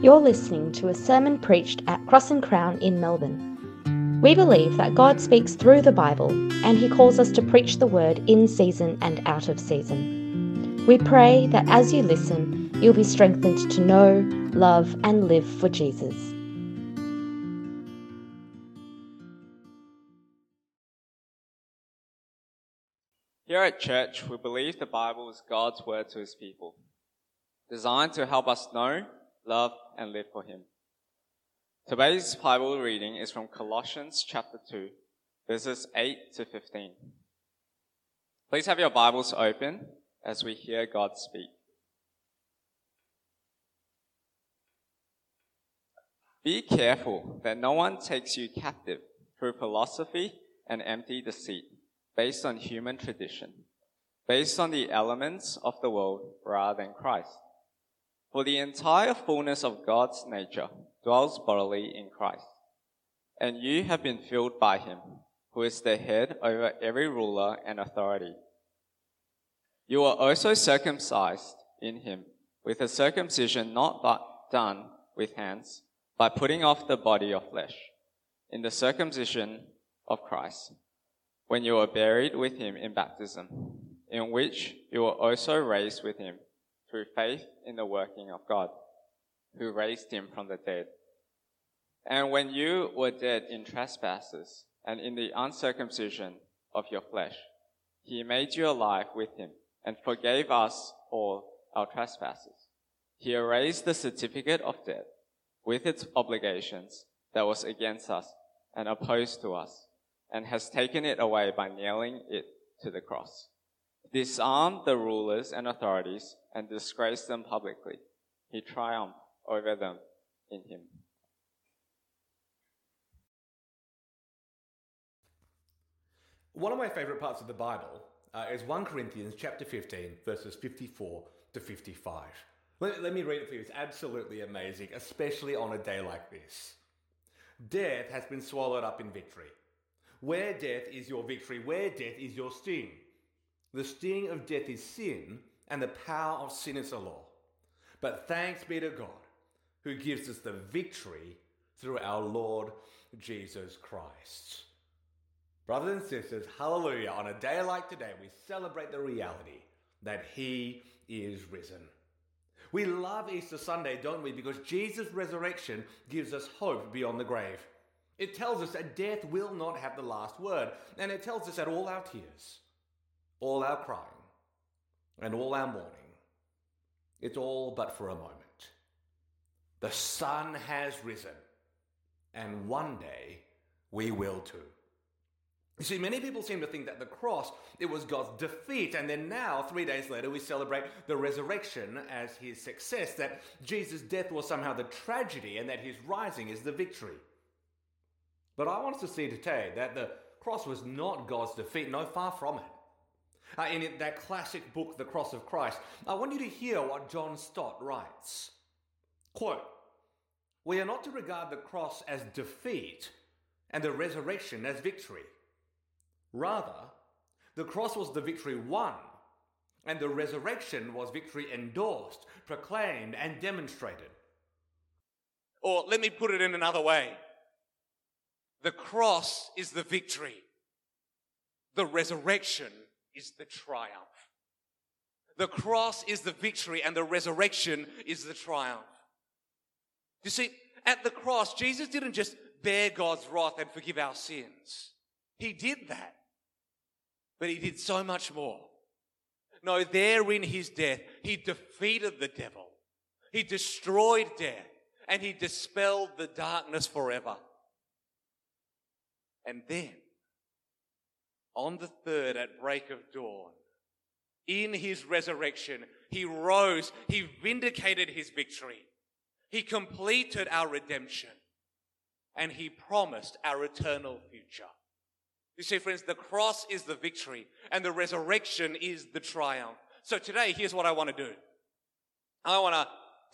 You're listening to a sermon preached at Cross and Crown in Melbourne. We believe that God speaks through the Bible and He calls us to preach the word in season and out of season. We pray that as you listen, you'll be strengthened to know, love, and live for Jesus. Here at church, we believe the Bible is God's word to his people, designed to help us know, love, and live for him. Today's Bible reading is from Colossians chapter 2, verses 8 to 15. Please have your Bibles open as we hear God speak. Be careful that no one takes you captive through philosophy and empty deceit based on human tradition, based on the elements of the world rather than Christ. For the entire fullness of God's nature dwells bodily in Christ. And you have been filled by him, who is the head over every ruler and authority. You are also circumcised in him, with a circumcision not but done with hands, by putting off the body of flesh, in the circumcision of Christ when you were buried with him in baptism, in which you were also raised with him through faith in the working of God, who raised him from the dead. And when you were dead in trespasses and in the uncircumcision of your flesh, he made you alive with him and forgave us all our trespasses. He erased the certificate of debt with its obligations that was against us and opposed to us and has taken it away by nailing it to the cross. Disarmed the rulers and authorities and disgraced them publicly. He triumphed over them in him. One of my favorite parts of the Bible uh, is 1 Corinthians chapter 15, verses 54 to 55. Let, let me read it for you. It's absolutely amazing, especially on a day like this. Death has been swallowed up in victory. Where death is your victory, where death is your sting. The sting of death is sin, and the power of sin is the law. But thanks be to God, who gives us the victory through our Lord Jesus Christ. Brothers and sisters, hallelujah. On a day like today, we celebrate the reality that He is risen. We love Easter Sunday, don't we? Because Jesus' resurrection gives us hope beyond the grave. It tells us that death will not have the last word. And it tells us that all our tears, all our crying, and all our mourning, it's all but for a moment. The sun has risen, and one day we will too. You see, many people seem to think that the cross, it was God's defeat, and then now, three days later, we celebrate the resurrection as his success, that Jesus' death was somehow the tragedy, and that his rising is the victory. But I want us to see today that the cross was not God's defeat, no, far from it. Uh, in it, that classic book, The Cross of Christ, I want you to hear what John Stott writes. Quote, We are not to regard the cross as defeat and the resurrection as victory. Rather, the cross was the victory won, and the resurrection was victory endorsed, proclaimed, and demonstrated. Or let me put it in another way the cross is the victory. The resurrection is the triumph. The cross is the victory and the resurrection is the triumph. You see, at the cross, Jesus didn't just bear God's wrath and forgive our sins. He did that. But he did so much more. No, there in his death, he defeated the devil. He destroyed death and he dispelled the darkness forever. And then, on the third at break of dawn, in his resurrection, he rose, he vindicated his victory, he completed our redemption, and he promised our eternal future. You see, friends, the cross is the victory, and the resurrection is the triumph. So today, here's what I want to do I want to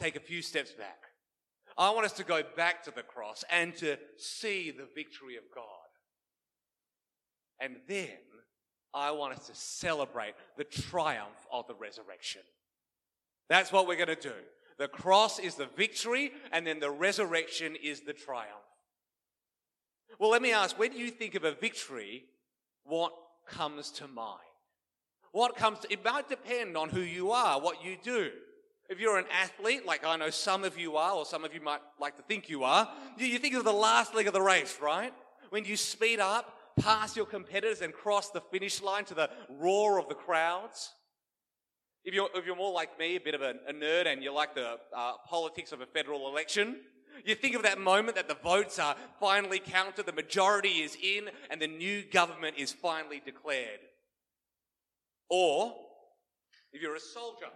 take a few steps back. I want us to go back to the cross and to see the victory of God. And then I want us to celebrate the triumph of the resurrection. That's what we're going to do. The cross is the victory, and then the resurrection is the triumph. Well, let me ask when you think of a victory, what comes to mind? What comes to, it might depend on who you are, what you do. If you're an athlete, like I know some of you are, or some of you might like to think you are, you think of the last leg of the race, right? When you speed up, pass your competitors, and cross the finish line to the roar of the crowds. If you're, if you're more like me, a bit of a, a nerd, and you like the uh, politics of a federal election, you think of that moment that the votes are finally counted, the majority is in, and the new government is finally declared. Or, if you're a soldier,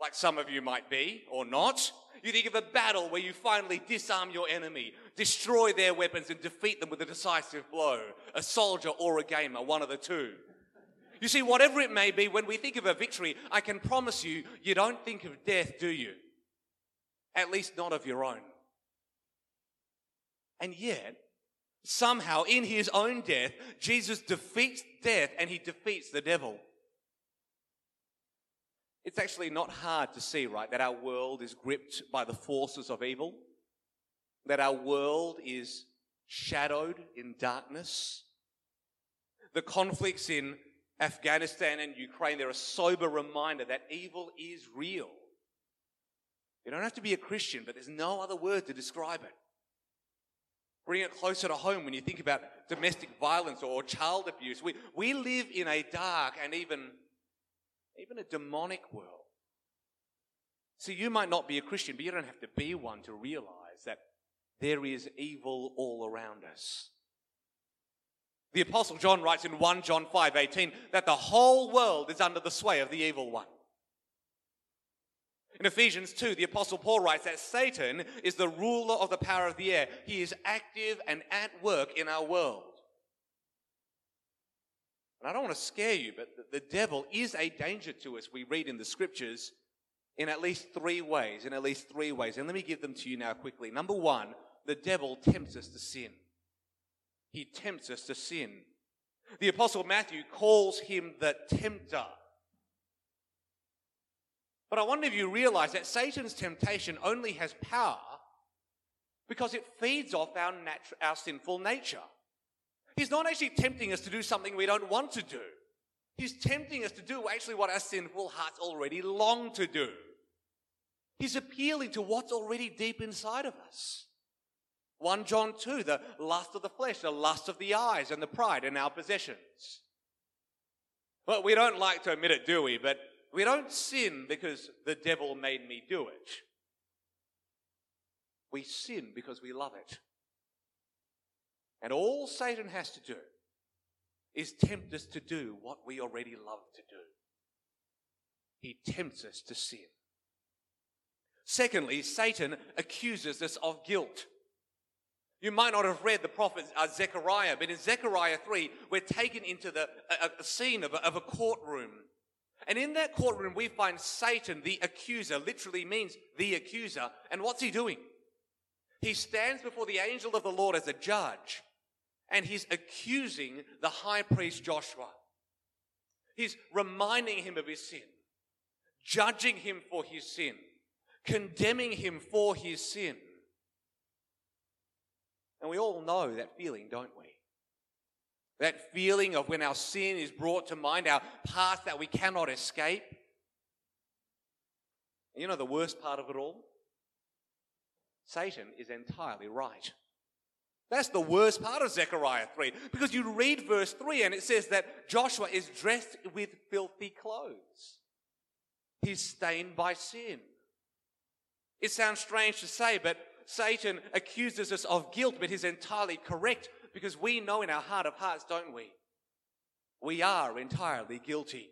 like some of you might be, or not, you think of a battle where you finally disarm your enemy, destroy their weapons, and defeat them with a decisive blow. A soldier or a gamer, one of the two. You see, whatever it may be, when we think of a victory, I can promise you, you don't think of death, do you? At least not of your own. And yet, somehow in his own death, Jesus defeats death and he defeats the devil. It's actually not hard to see, right, that our world is gripped by the forces of evil, that our world is shadowed in darkness. The conflicts in Afghanistan and Ukraine, they're a sober reminder that evil is real. You don't have to be a Christian, but there's no other word to describe it. Bring it closer to home when you think about domestic violence or child abuse. We, we live in a dark and even, even a demonic world. See, you might not be a Christian, but you don't have to be one to realize that there is evil all around us. The apostle John writes in 1 John 5:18 that the whole world is under the sway of the evil one. In Ephesians 2, the apostle Paul writes that Satan is the ruler of the power of the air. He is active and at work in our world. And I don't want to scare you, but the devil is a danger to us. We read in the scriptures in at least three ways, in at least three ways. And let me give them to you now quickly. Number one, the devil tempts us to sin. He tempts us to sin. The Apostle Matthew calls him the tempter. But I wonder if you realize that Satan's temptation only has power because it feeds off our, natu- our sinful nature. He's not actually tempting us to do something we don't want to do. He's tempting us to do actually what our sinful hearts already long to do. He's appealing to what's already deep inside of us. 1 John 2, the lust of the flesh, the lust of the eyes, and the pride in our possessions. Well, we don't like to admit it, do we? But we don't sin because the devil made me do it. We sin because we love it. And all Satan has to do is tempt us to do what we already love to do. He tempts us to sin. Secondly, Satan accuses us of guilt. You might not have read the prophet uh, Zechariah, but in Zechariah 3, we're taken into the, a, a scene of a, of a courtroom. And in that courtroom, we find Satan, the accuser, literally means the accuser. And what's he doing? He stands before the angel of the Lord as a judge, and he's accusing the high priest Joshua. He's reminding him of his sin, judging him for his sin, condemning him for his sin. And we all know that feeling, don't we? That feeling of when our sin is brought to mind, our past that we cannot escape. And you know the worst part of it all? Satan is entirely right. That's the worst part of Zechariah 3. Because you read verse 3 and it says that Joshua is dressed with filthy clothes. He's stained by sin. It sounds strange to say, but Satan accuses us of guilt, but he's entirely correct because we know in our heart of hearts, don't we? We are entirely guilty.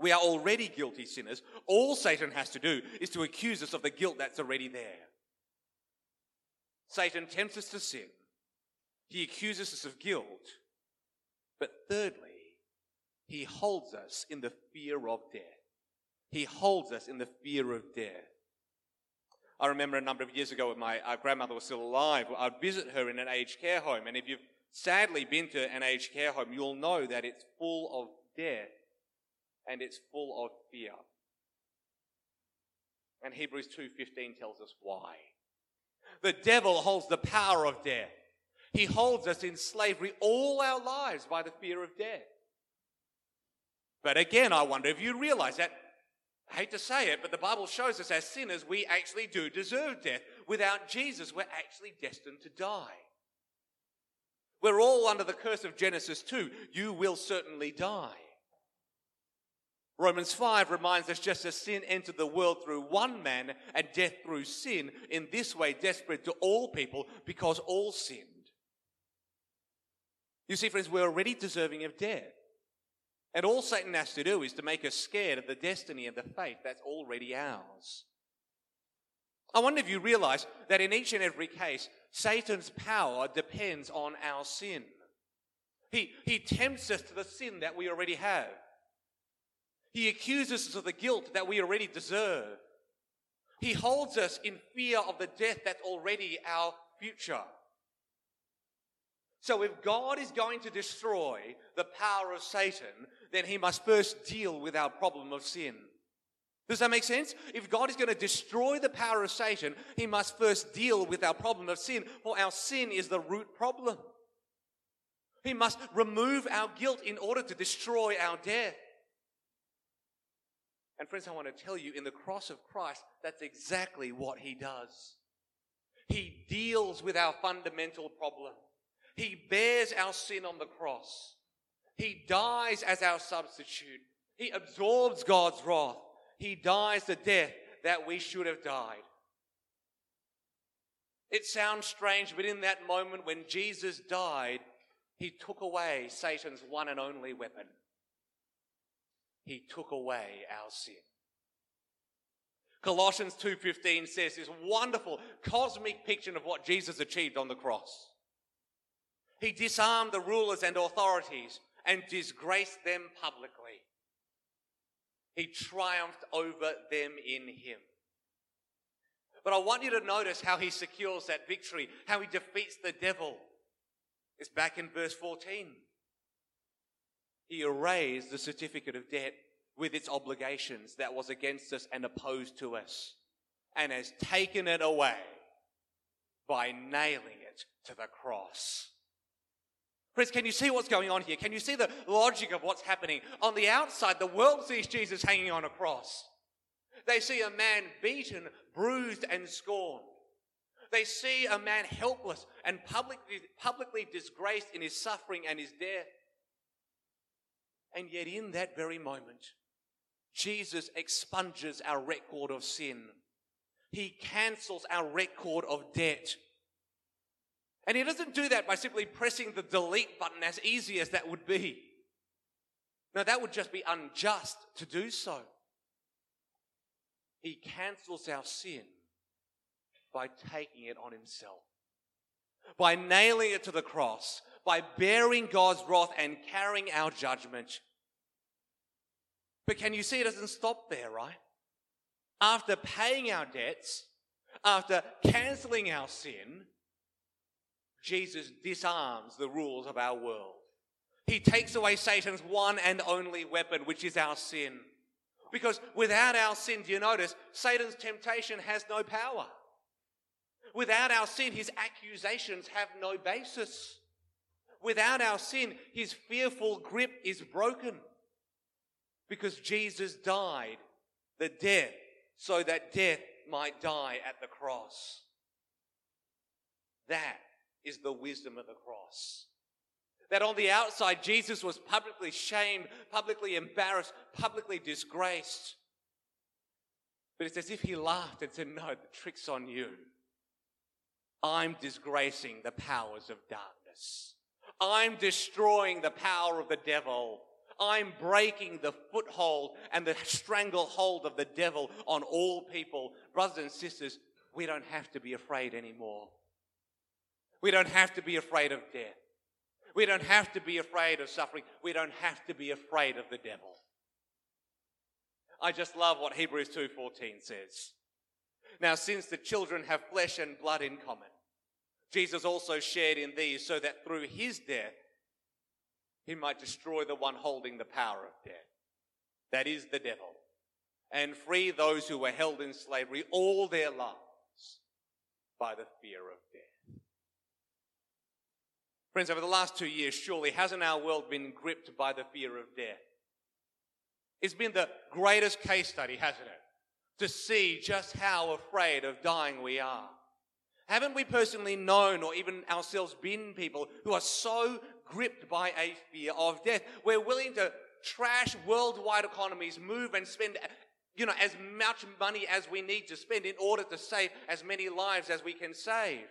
We are already guilty sinners. All Satan has to do is to accuse us of the guilt that's already there. Satan tempts us to sin. He accuses us of guilt. But thirdly, he holds us in the fear of death. He holds us in the fear of death. I remember a number of years ago when my uh, grandmother was still alive, I'd visit her in an aged care home. And if you've sadly been to an aged care home, you'll know that it's full of death and it's full of fear. And Hebrews 2:15 tells us why. The devil holds the power of death. He holds us in slavery all our lives by the fear of death. But again, I wonder if you realize that, I hate to say it, but the Bible shows us as sinners, we actually do deserve death. Without Jesus, we're actually destined to die. We're all under the curse of Genesis 2. You will certainly die. Romans 5 reminds us just as sin entered the world through one man and death through sin, in this way death spread to all people because all sinned. You see, friends, we're already deserving of death. And all Satan has to do is to make us scared of the destiny and the faith that's already ours. I wonder if you realize that in each and every case, Satan's power depends on our sin. He, he tempts us to the sin that we already have. He accuses us of the guilt that we already deserve. He holds us in fear of the death that's already our future. So if God is going to destroy the power of Satan, then he must first deal with our problem of sin. Does that make sense? If God is going to destroy the power of Satan, he must first deal with our problem of sin, for our sin is the root problem. He must remove our guilt in order to destroy our death. And friends, I want to tell you, in the cross of Christ, that's exactly what he does. He deals with our fundamental problem. He bears our sin on the cross. He dies as our substitute. He absorbs God's wrath. He dies the death that we should have died. It sounds strange, but in that moment when Jesus died, he took away Satan's one and only weapon. He took away our sin. Colossians 2:15 says this wonderful cosmic picture of what Jesus achieved on the cross. He disarmed the rulers and authorities and disgraced them publicly. He triumphed over them in him. But I want you to notice how he secures that victory, how he defeats the devil. It's back in verse 14. He erased the certificate of debt with its obligations that was against us and opposed to us, and has taken it away by nailing it to the cross. Friends, can you see what's going on here? Can you see the logic of what's happening? On the outside, the world sees Jesus hanging on a cross. They see a man beaten, bruised, and scorned. They see a man helpless and publicly, publicly disgraced in his suffering and his death. And yet, in that very moment, Jesus expunges our record of sin. He cancels our record of debt. And he doesn't do that by simply pressing the delete button as easy as that would be. Now, that would just be unjust to do so. He cancels our sin by taking it on himself, by nailing it to the cross, by bearing God's wrath and carrying our judgment. But can you see it doesn't stop there, right? After paying our debts, after canceling our sin, Jesus disarms the rules of our world. He takes away Satan's one and only weapon, which is our sin. Because without our sin, do you notice, Satan's temptation has no power. Without our sin, his accusations have no basis. Without our sin, his fearful grip is broken. Because Jesus died the death so that death might die at the cross. That is the wisdom of the cross. That on the outside, Jesus was publicly shamed, publicly embarrassed, publicly disgraced. But it's as if he laughed and said, No, the trick's on you. I'm disgracing the powers of darkness. I'm destroying the power of the devil. I'm breaking the foothold and the stranglehold of the devil on all people. Brothers and sisters, we don't have to be afraid anymore. We don't have to be afraid of death. We don't have to be afraid of suffering. We don't have to be afraid of the devil. I just love what Hebrews 2:14 says. Now since the children have flesh and blood in common, Jesus also shared in these so that through his death he might destroy the one holding the power of death. That is the devil. and free those who were held in slavery all their lives by the fear of death. Friends, over the last two years, surely hasn't our world been gripped by the fear of death? It's been the greatest case study, hasn't it? To see just how afraid of dying we are. Haven't we personally known or even ourselves been people who are so gripped by a fear of death? We're willing to trash worldwide economies, move and spend, you know, as much money as we need to spend in order to save as many lives as we can save.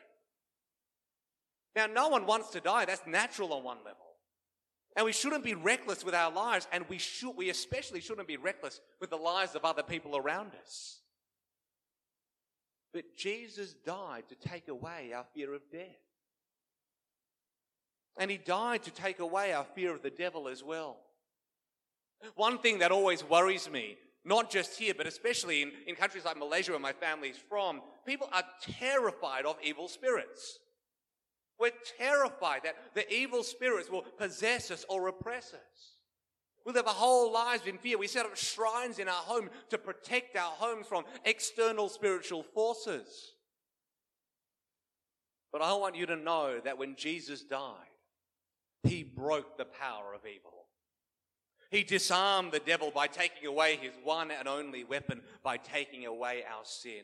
Now, no one wants to die. That's natural on one level. And we shouldn't be reckless with our lives, and we should, we especially shouldn't be reckless with the lives of other people around us. But Jesus died to take away our fear of death. And he died to take away our fear of the devil as well. One thing that always worries me, not just here, but especially in, in countries like Malaysia where my family is from, people are terrified of evil spirits. We're terrified that the evil spirits will possess us or oppress us. We live our whole lives in fear. We set up shrines in our home to protect our homes from external spiritual forces. But I want you to know that when Jesus died, he broke the power of evil. He disarmed the devil by taking away his one and only weapon, by taking away our sin.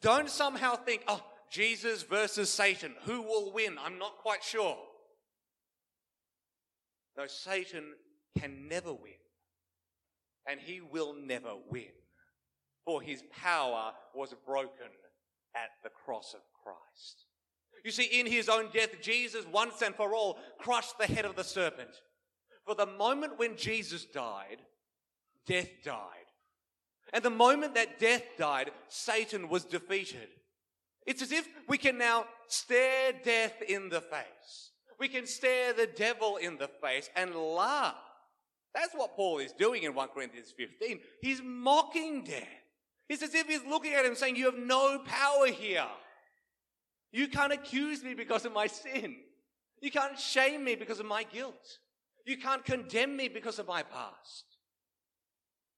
Don't somehow think, oh, Jesus versus Satan. Who will win? I'm not quite sure. No, Satan can never win. And he will never win. For his power was broken at the cross of Christ. You see, in his own death, Jesus once and for all crushed the head of the serpent. For the moment when Jesus died, death died. And the moment that death died, Satan was defeated. It's as if we can now stare death in the face. We can stare the devil in the face and laugh. That's what Paul is doing in 1 Corinthians 15. He's mocking death. It's as if he's looking at him saying, You have no power here. You can't accuse me because of my sin. You can't shame me because of my guilt. You can't condemn me because of my past.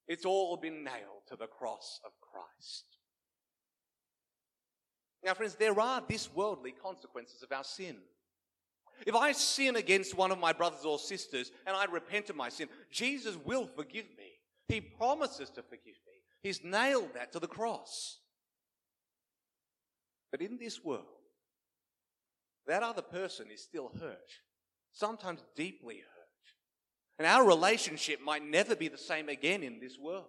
It's all been nailed to the cross of Christ. Now, friends, there are this worldly consequences of our sin. If I sin against one of my brothers or sisters and I repent of my sin, Jesus will forgive me. He promises to forgive me. He's nailed that to the cross. But in this world, that other person is still hurt, sometimes deeply hurt. And our relationship might never be the same again in this world.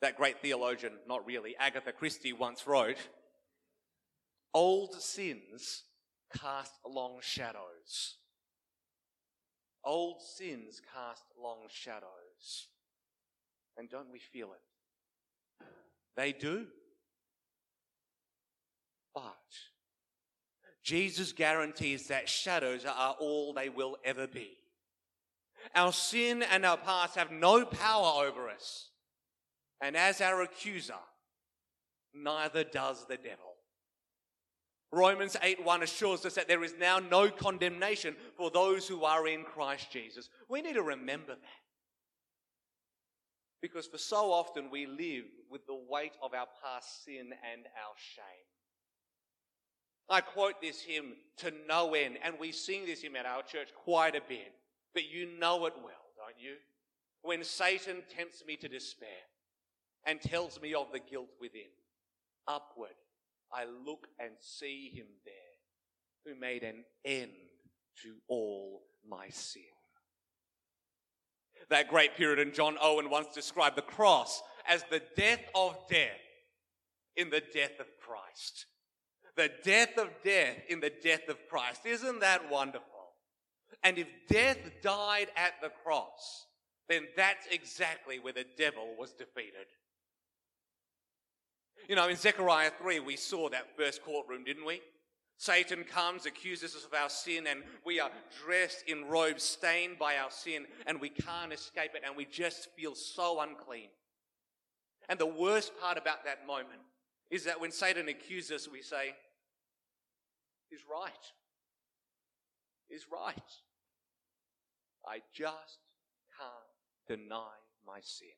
That great theologian, not really, Agatha Christie once wrote, Old sins cast long shadows. Old sins cast long shadows. And don't we feel it? They do. But Jesus guarantees that shadows are all they will ever be. Our sin and our past have no power over us. And as our accuser, neither does the devil. Romans 8 1 assures us that there is now no condemnation for those who are in Christ Jesus. We need to remember that. Because for so often we live with the weight of our past sin and our shame. I quote this hymn to no end, and we sing this hymn at our church quite a bit, but you know it well, don't you? When Satan tempts me to despair, and tells me of the guilt within. Upward, I look and see him there who made an end to all my sin. That great Puritan John Owen once described the cross as the death of death in the death of Christ. The death of death in the death of Christ. Isn't that wonderful? And if death died at the cross, then that's exactly where the devil was defeated. You know, in Zechariah 3, we saw that first courtroom, didn't we? Satan comes, accuses us of our sin, and we are dressed in robes stained by our sin, and we can't escape it, and we just feel so unclean. And the worst part about that moment is that when Satan accuses us, we say, He's right. He's right. I just can't deny my sin.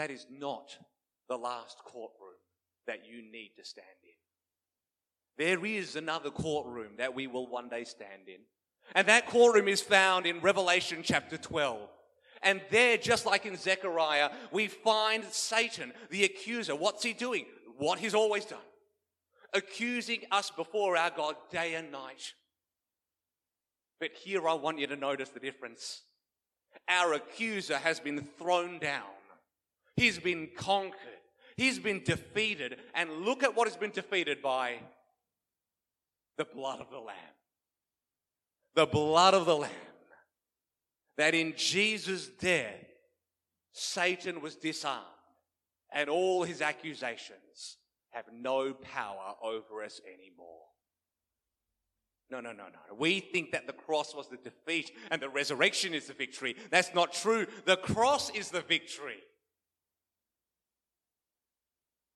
That is not the last courtroom that you need to stand in. There is another courtroom that we will one day stand in. And that courtroom is found in Revelation chapter 12. And there, just like in Zechariah, we find Satan, the accuser. What's he doing? What he's always done. Accusing us before our God day and night. But here I want you to notice the difference. Our accuser has been thrown down. He's been conquered. He's been defeated. And look at what has been defeated by the blood of the Lamb. The blood of the Lamb that in Jesus' death, Satan was disarmed and all his accusations have no power over us anymore. No, no, no, no. We think that the cross was the defeat and the resurrection is the victory. That's not true. The cross is the victory.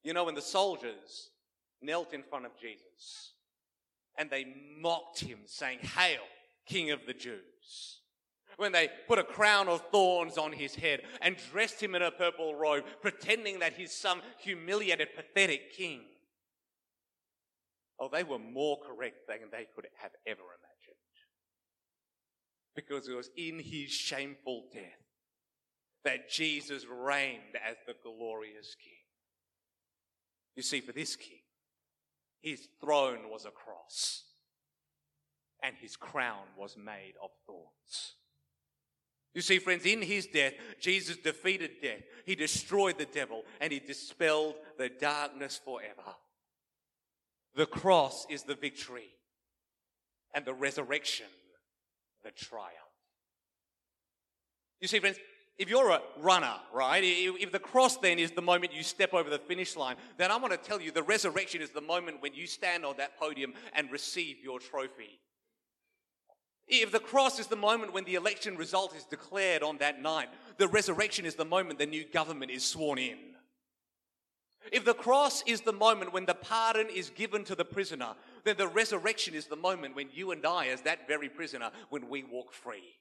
You know, when the soldiers knelt in front of Jesus and they mocked him, saying, Hail, King of the Jews when they put a crown of thorns on his head and dressed him in a purple robe, pretending that he's some humiliated, pathetic king. Oh, they were more correct than they could have ever imagined. Because it was in his shameful death that Jesus reigned as the glorious king. You see, for this king, his throne was a cross and his crown was made of thorns. You see, friends, in his death, Jesus defeated death. He destroyed the devil and he dispelled the darkness forever. The cross is the victory and the resurrection, the triumph. You see, friends, if you're a runner, right, if the cross then is the moment you step over the finish line, then I want to tell you the resurrection is the moment when you stand on that podium and receive your trophy. If the cross is the moment when the election result is declared on that night, the resurrection is the moment the new government is sworn in. If the cross is the moment when the pardon is given to the prisoner, then the resurrection is the moment when you and I, as that very prisoner, when we walk free.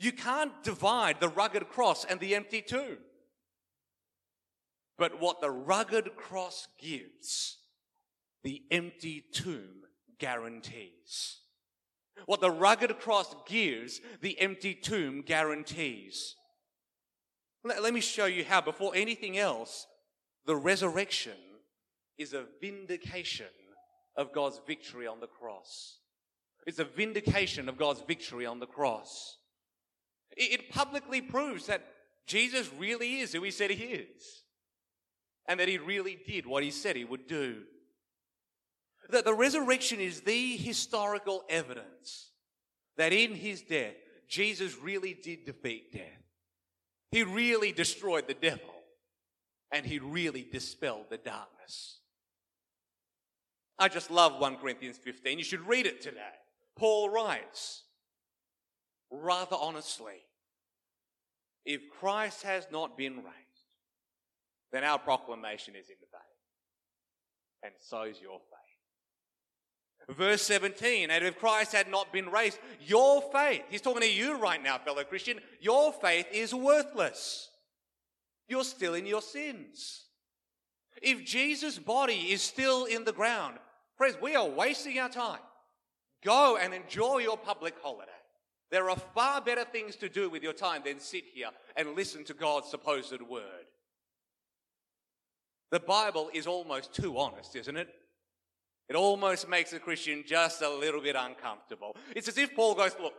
You can't divide the rugged cross and the empty tomb. But what the rugged cross gives, the empty tomb guarantees. What the rugged cross gives, the empty tomb guarantees. Let, let me show you how, before anything else, the resurrection is a vindication of God's victory on the cross. It's a vindication of God's victory on the cross. It, publicly proves that Jesus really is who he said he is. And that he really did what he said he would do that the resurrection is the historical evidence that in his death, Jesus really did defeat death. He really destroyed the devil and he really dispelled the darkness. I just love 1 Corinthians 15. You should read it today. Paul writes, rather honestly, if Christ has not been raised, then our proclamation is in vain, and so is your faith. Verse 17, and if Christ had not been raised, your faith, he's talking to you right now, fellow Christian, your faith is worthless. You're still in your sins. If Jesus' body is still in the ground, friends, we are wasting our time. Go and enjoy your public holiday. There are far better things to do with your time than sit here and listen to God's supposed word. The Bible is almost too honest, isn't it? It almost makes a Christian just a little bit uncomfortable. It's as if Paul goes, Look,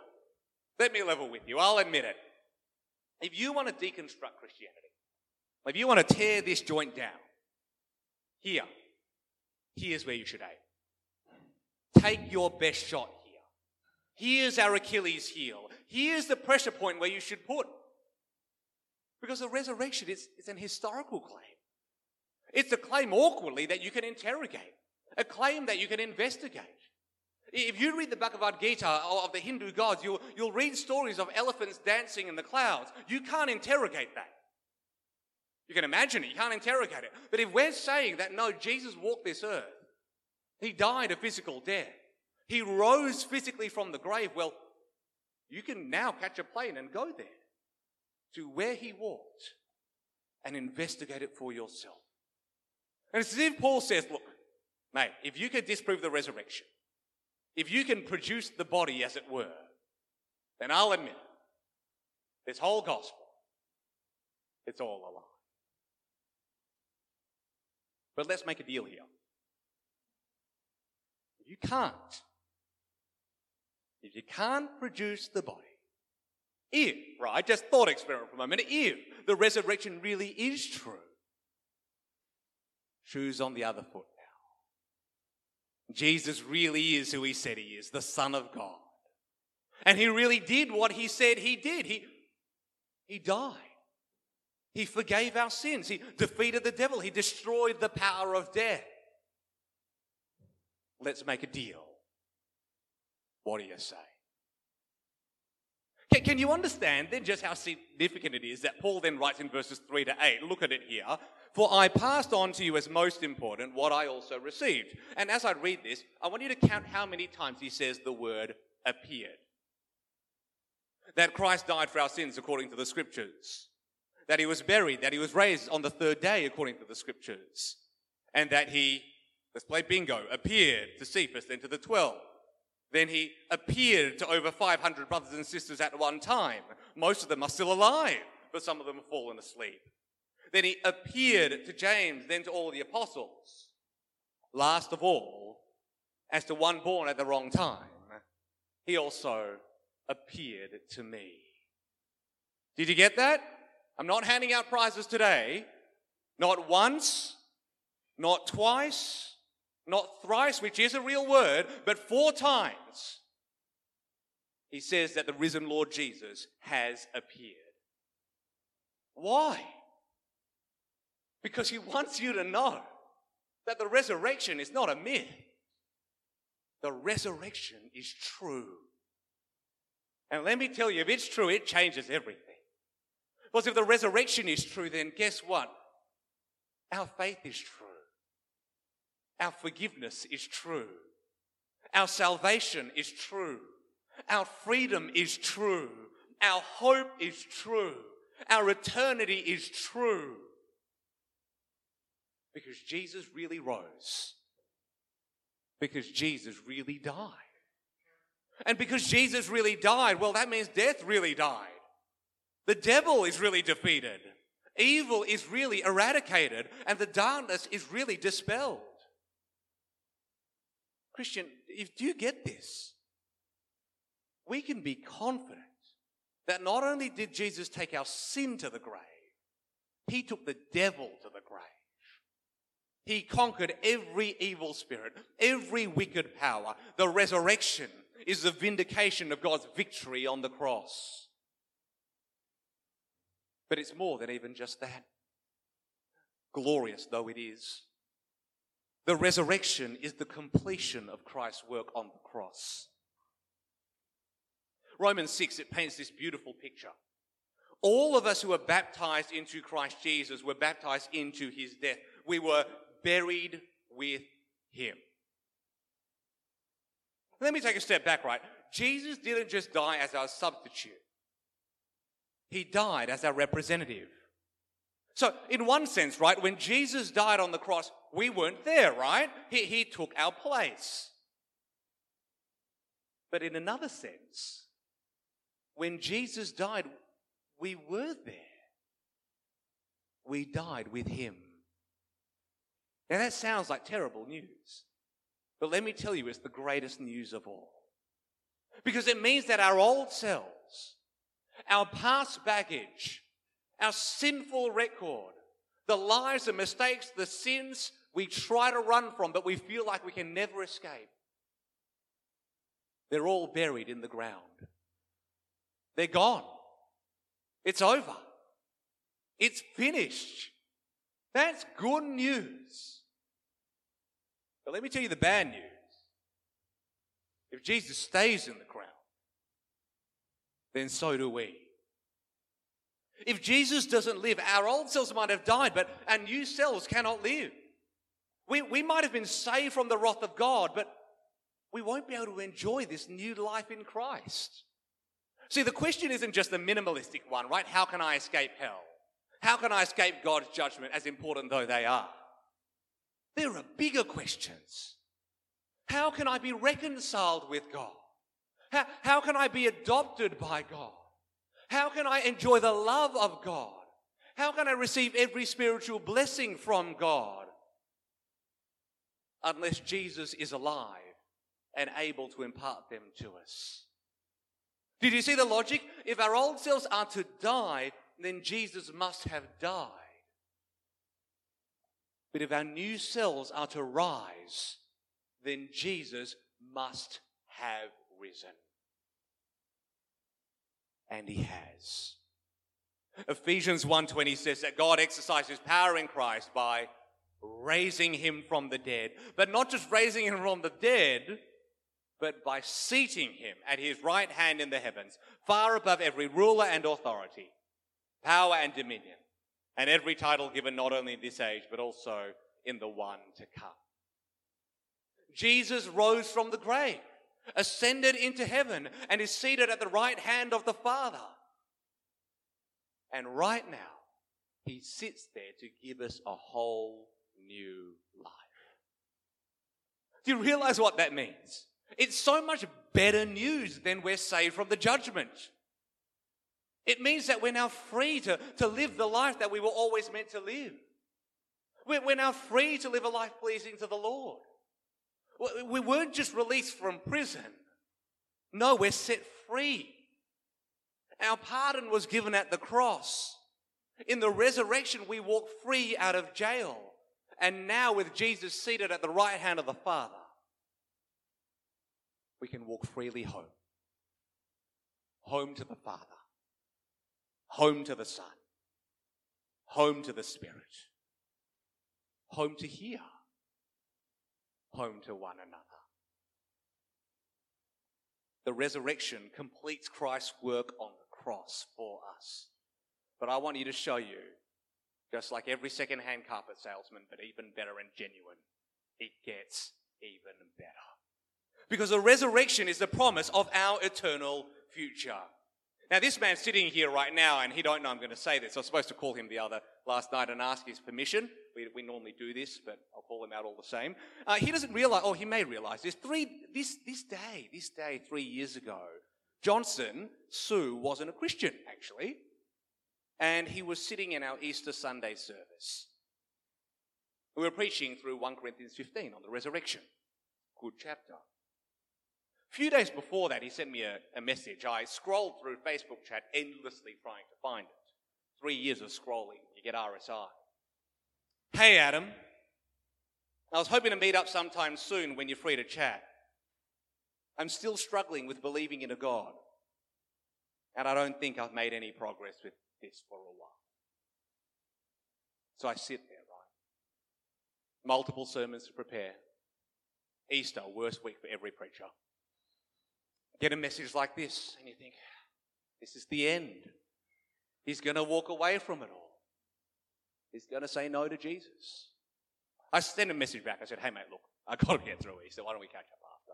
let me level with you. I'll admit it. If you want to deconstruct Christianity, if you want to tear this joint down, here, here's where you should aim. Take your best shot. Here's our Achilles heel. Here's the pressure point where you should put. Because the resurrection is, is an historical claim. It's a claim awkwardly that you can interrogate a claim that you can investigate. If you read the Bhagavad Gita of the Hindu gods, you'll, you'll read stories of elephants dancing in the clouds. You can't interrogate that. You can imagine it, you can't interrogate it. But if we're saying that no, Jesus walked this earth, he died a physical death, he rose physically from the grave, well, you can now catch a plane and go there to where he walked and investigate it for yourself. And it's as if Paul says, look, mate, if you can disprove the resurrection, if you can produce the body, as it were, then I'll admit this whole gospel, it's all a lie. But let's make a deal here. You can't, if you can't produce the body, if, right, just thought experiment for a moment, if the resurrection really is true, shoes on the other foot now. Jesus really is who he said he is, the Son of God. And he really did what he said he did. He, he died. He forgave our sins. He defeated the devil. He destroyed the power of death. Let's make a deal. What do you say? Can, you understand then just how significant it is that Paul then writes in verses 3 to 8? Look at it here. For I passed on to you as most important what I also received. And as I read this, I want you to count how many times he says the word appeared. That Christ died for our sins according to the scriptures. That he was buried, that he was raised on the third day according to the scriptures. And that he, let's play bingo, appeared to Cephas, then to the twelve. Then he appeared to over 500 brothers and sisters at one time. Most of them are still alive, but some of them have fallen asleep. Then he appeared to James, then to all the apostles. Last of all, as to one born at the wrong time, he also appeared to me. Did you get that? I'm not handing out prizes today. Not once, not twice, not thrice, which is a real word, but four times. He says that the risen Lord Jesus has appeared. Why? Because he wants you to know that the resurrection is not a myth. The resurrection is true. And let me tell you, if it's true, it changes everything. Because if the resurrection is true, then guess what? Our faith is true. Our forgiveness is true. Our salvation is true. Our freedom is true. Our hope is true. Our eternity is true. Because Jesus really rose. Because Jesus really died. And because Jesus really died, well, that means death really died. The devil is really defeated. Evil is really eradicated. And the darkness is really dispelled. Christian, if you get this? We can be confident that not only did Jesus take our sin to the grave, he took the devil to the grave. He conquered every evil spirit, every wicked power. The resurrection is the vindication of God's victory on the cross. But it's more than even just that. Glorious though it is, the resurrection is the completion of Christ's work on the cross. Romans 6, it paints this beautiful picture. All of us who were baptized into Christ Jesus were baptized into his death. We were buried with him. Let me take a step back, right? Jesus didn't just die as our substitute, he died as our representative. So, in one sense, right, when Jesus died on the cross, we weren't there, right? He, he took our place. But in another sense, when Jesus died, we were there. We died with him. Now that sounds like terrible news. But let me tell you, it's the greatest news of all. Because it means that our old selves, our past baggage, our sinful record, the lies, the mistakes, the sins we try to run from, but we feel like we can never escape, they're all buried in the ground. They're gone. It's over. It's finished. That's good news. But let me tell you the bad news. If Jesus stays in the crowd, then so do we. If Jesus doesn't live, our old selves might have died, but our new selves cannot live. We, we might have been saved from the wrath of God, but we won't be able to enjoy this new life in Christ. See, the question isn't just the minimalistic one, right? How can I escape hell? How can I escape God's judgment, as important though they are? There are bigger questions. How can I be reconciled with God? How, how can I be adopted by God? How can I enjoy the love of God? How can I receive every spiritual blessing from God? Unless Jesus is alive and able to impart them to us. Did you see the logic? If our old selves are to die, then Jesus must have died. But if our new selves are to rise, then Jesus must have risen. And he has. Ephesians 1:20 says that God exercises power in Christ by raising him from the dead, but not just raising him from the dead, but by seating him at his right hand in the heavens, far above every ruler and authority, power and dominion, and every title given not only in this age, but also in the one to come. Jesus rose from the grave, ascended into heaven, and is seated at the right hand of the Father. And right now, he sits there to give us a whole new life. Do you realize what that means? It's so much better news than we're saved from the judgment. It means that we're now free to, to live the life that we were always meant to live. We're, we're now free to live a life pleasing to the Lord. We weren't just released from prison. No, we're set free. Our pardon was given at the cross. In the resurrection, we walk free out of jail. And now, with Jesus seated at the right hand of the Father, we can walk freely home. Home to the Father, home to the Son, home to the Spirit, home to here, home to one another. The resurrection completes Christ's work on the cross for us. But I want you to show you, just like every second-hand carpet salesman, but even better and genuine, it gets even better. Because the resurrection is the promise of our eternal future. Now, this man's sitting here right now, and he don't know I'm going to say this. I was supposed to call him the other last night and ask his permission. We, we normally do this, but I'll call him out all the same. Uh, he doesn't realize, or he may realize this. Three, this, this day, this day, three years ago, Johnson Sue wasn't a Christian actually, and he was sitting in our Easter Sunday service. We were preaching through 1 Corinthians 15 on the resurrection. Good chapter. A few days before that, he sent me a, a message. I scrolled through Facebook chat endlessly trying to find it. Three years of scrolling, you get RSI. Hey, Adam. I was hoping to meet up sometime soon when you're free to chat. I'm still struggling with believing in a God. And I don't think I've made any progress with this for a while. So I sit there, right? Multiple sermons to prepare. Easter, worst week for every preacher get a message like this and you think, this is the end. He's going to walk away from it all. He's going to say no to Jesus. I sent a message back. I said, hey, mate, look, i got to get through Easter. Why don't we catch up after?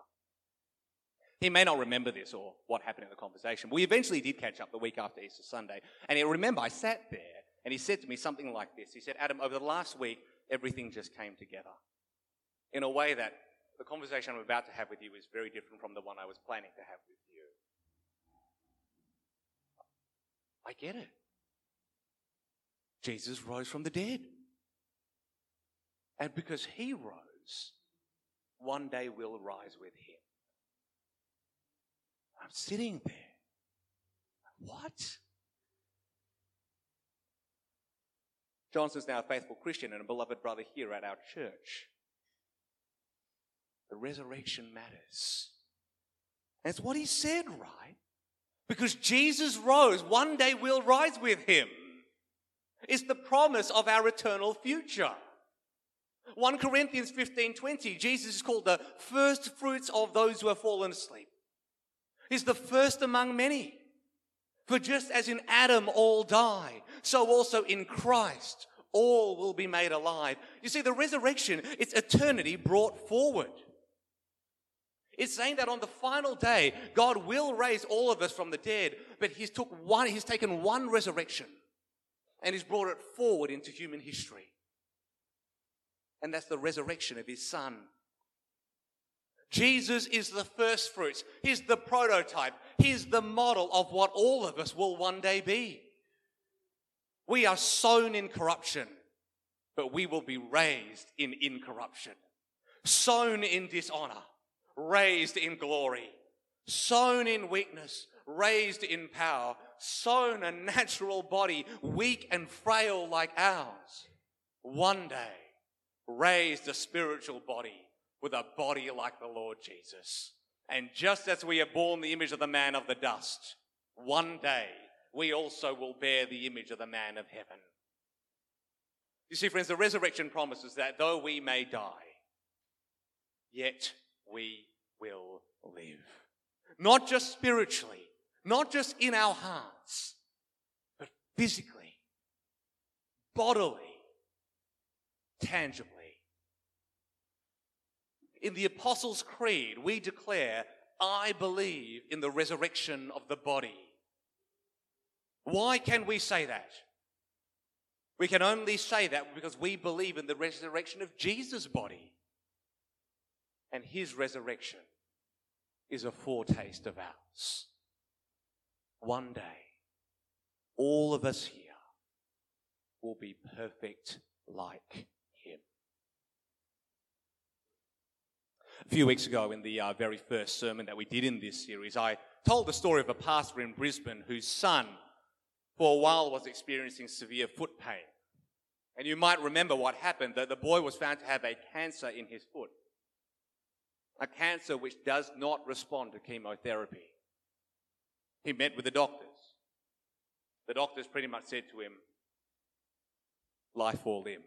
He may not remember this or what happened in the conversation. We eventually did catch up the week after Easter Sunday. And he remember, I sat there and he said to me something like this. He said, Adam, over the last week, everything just came together in a way that the conversation I'm about to have with you is very different from the one I was planning to have with you. I get it. Jesus rose from the dead. And because he rose, one day we'll rise with him. I'm sitting there. What? Johnson's now a faithful Christian and a beloved brother here at our church. The resurrection matters. It's what he said, right? Because Jesus rose, one day we'll rise with him. It's the promise of our eternal future. 1 Corinthians 15 20, Jesus is called the first fruits of those who have fallen asleep. He's the first among many. For just as in Adam all die, so also in Christ all will be made alive. You see, the resurrection, it's eternity brought forward. It's saying that on the final day, God will raise all of us from the dead, but He's took one, He's taken one resurrection and He's brought it forward into human history. And that's the resurrection of His Son. Jesus is the first fruits. He's the prototype. He's the model of what all of us will one day be. We are sown in corruption, but we will be raised in incorruption. Sown in dishonor, raised in glory. Sown in weakness, raised in power. Sown a natural body, weak and frail like ours. One day, raised a spiritual body with a body like the Lord Jesus. And just as we are born the image of the man of the dust, one day we also will bear the image of the man of heaven. You see, friends, the resurrection promises that though we may die, yet we will live. Not just spiritually, not just in our hearts, but physically, bodily, tangibly. In the Apostles' Creed, we declare, I believe in the resurrection of the body. Why can we say that? We can only say that because we believe in the resurrection of Jesus' body. And his resurrection is a foretaste of ours. One day, all of us here will be perfect like him. A few weeks ago, in the uh, very first sermon that we did in this series, I told the story of a pastor in Brisbane whose son, for a while, was experiencing severe foot pain. And you might remember what happened that the boy was found to have a cancer in his foot. A cancer which does not respond to chemotherapy. He met with the doctors. The doctors pretty much said to him, life or limb.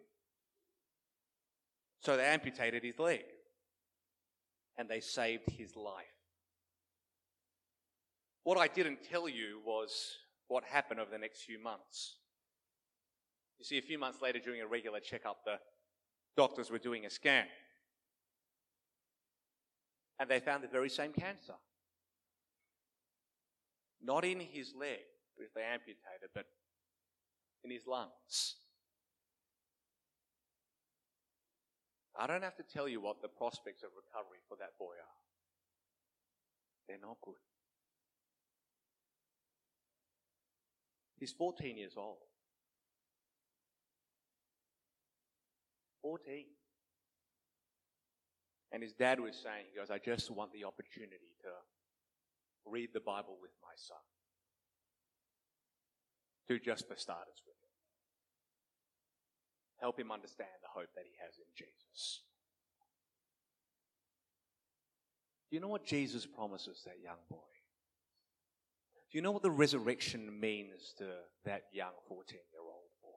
So they amputated his leg and they saved his life. What I didn't tell you was what happened over the next few months. You see, a few months later, during a regular checkup, the doctors were doing a scan. And they found the very same cancer. Not in his leg, which they amputated, but in his lungs. I don't have to tell you what the prospects of recovery for that boy are. They're not good. He's 14 years old. 14. And his dad was saying, he goes, I just want the opportunity to read the Bible with my son. Do just for starters with him. Help him understand the hope that he has in Jesus. Do you know what Jesus promises that young boy? Do you know what the resurrection means to that young 14 year old boy?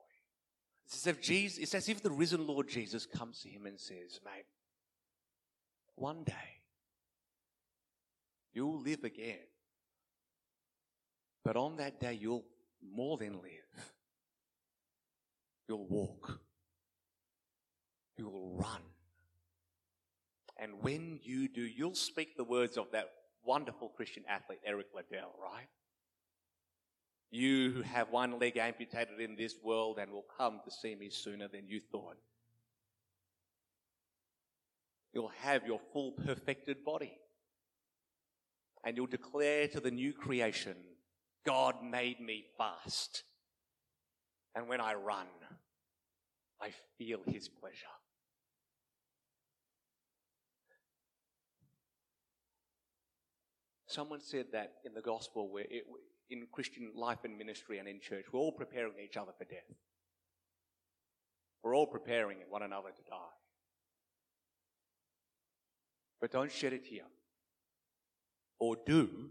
It's as if Jesus, it's as if the risen Lord Jesus comes to him and says, mate, one day you'll live again. But on that day, you'll more than live. You'll walk you will run. And when you do, you'll speak the words of that wonderful Christian athlete, Eric Liddell, right? You who have one leg amputated in this world and will come to see me sooner than you thought. You'll have your full perfected body. And you'll declare to the new creation, God made me fast. And when I run, I feel his pleasure. Someone said that in the gospel, where it, in Christian life and ministry and in church, we're all preparing each other for death. We're all preparing one another to die. But don't shed a tear. Or do,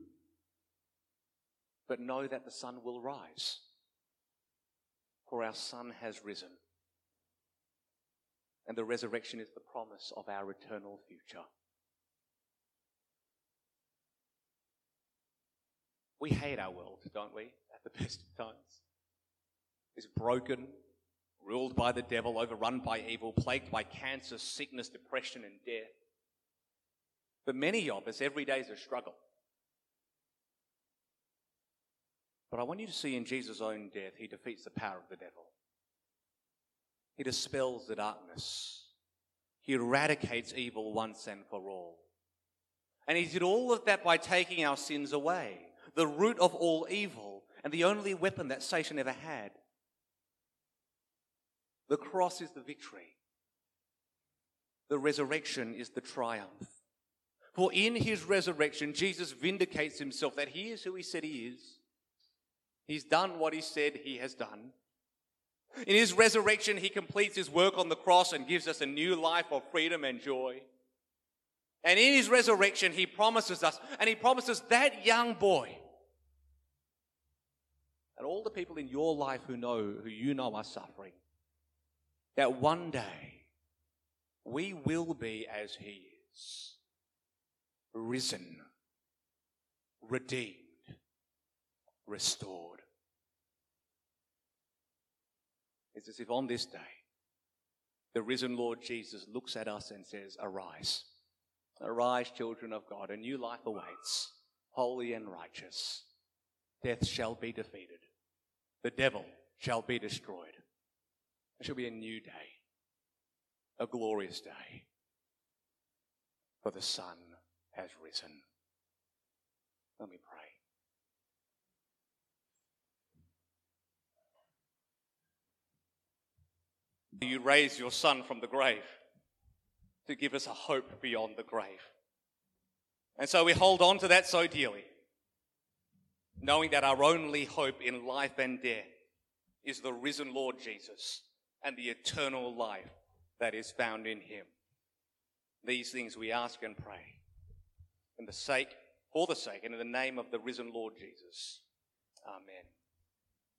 but know that the sun will rise. For our sun has risen. And the resurrection is the promise of our eternal future. We hate our world, don't we, at the best of times? It's broken, ruled by the devil, overrun by evil, plagued by cancer, sickness, depression, and death. For many of us, every day is a struggle. But I want you to see in Jesus' own death, he defeats the power of the devil. He dispels the darkness. He eradicates evil once and for all. And he did all of that by taking our sins away, the root of all evil, and the only weapon that Satan ever had. The cross is the victory. The resurrection is the triumph. For in his resurrection, Jesus vindicates himself that he is who he said he is. He's done what he said he has done. In his resurrection, he completes his work on the cross and gives us a new life of freedom and joy. And in his resurrection, he promises us, and he promises that young boy and all the people in your life who know, who you know are suffering, that one day we will be as he is risen, redeemed, restored. It's as if on this day, the risen Lord Jesus looks at us and says, Arise. Arise, children of God. A new life awaits, holy and righteous. Death shall be defeated. The devil shall be destroyed. It shall be a new day, a glorious day, for the Son has risen. Let me pray. You raised your Son from the grave to give us a hope beyond the grave. And so we hold on to that so dearly, knowing that our only hope in life and death is the risen Lord Jesus and the eternal life that is found in him. These things we ask and pray in the sake, for the sake, and in the name of the risen Lord Jesus. Amen.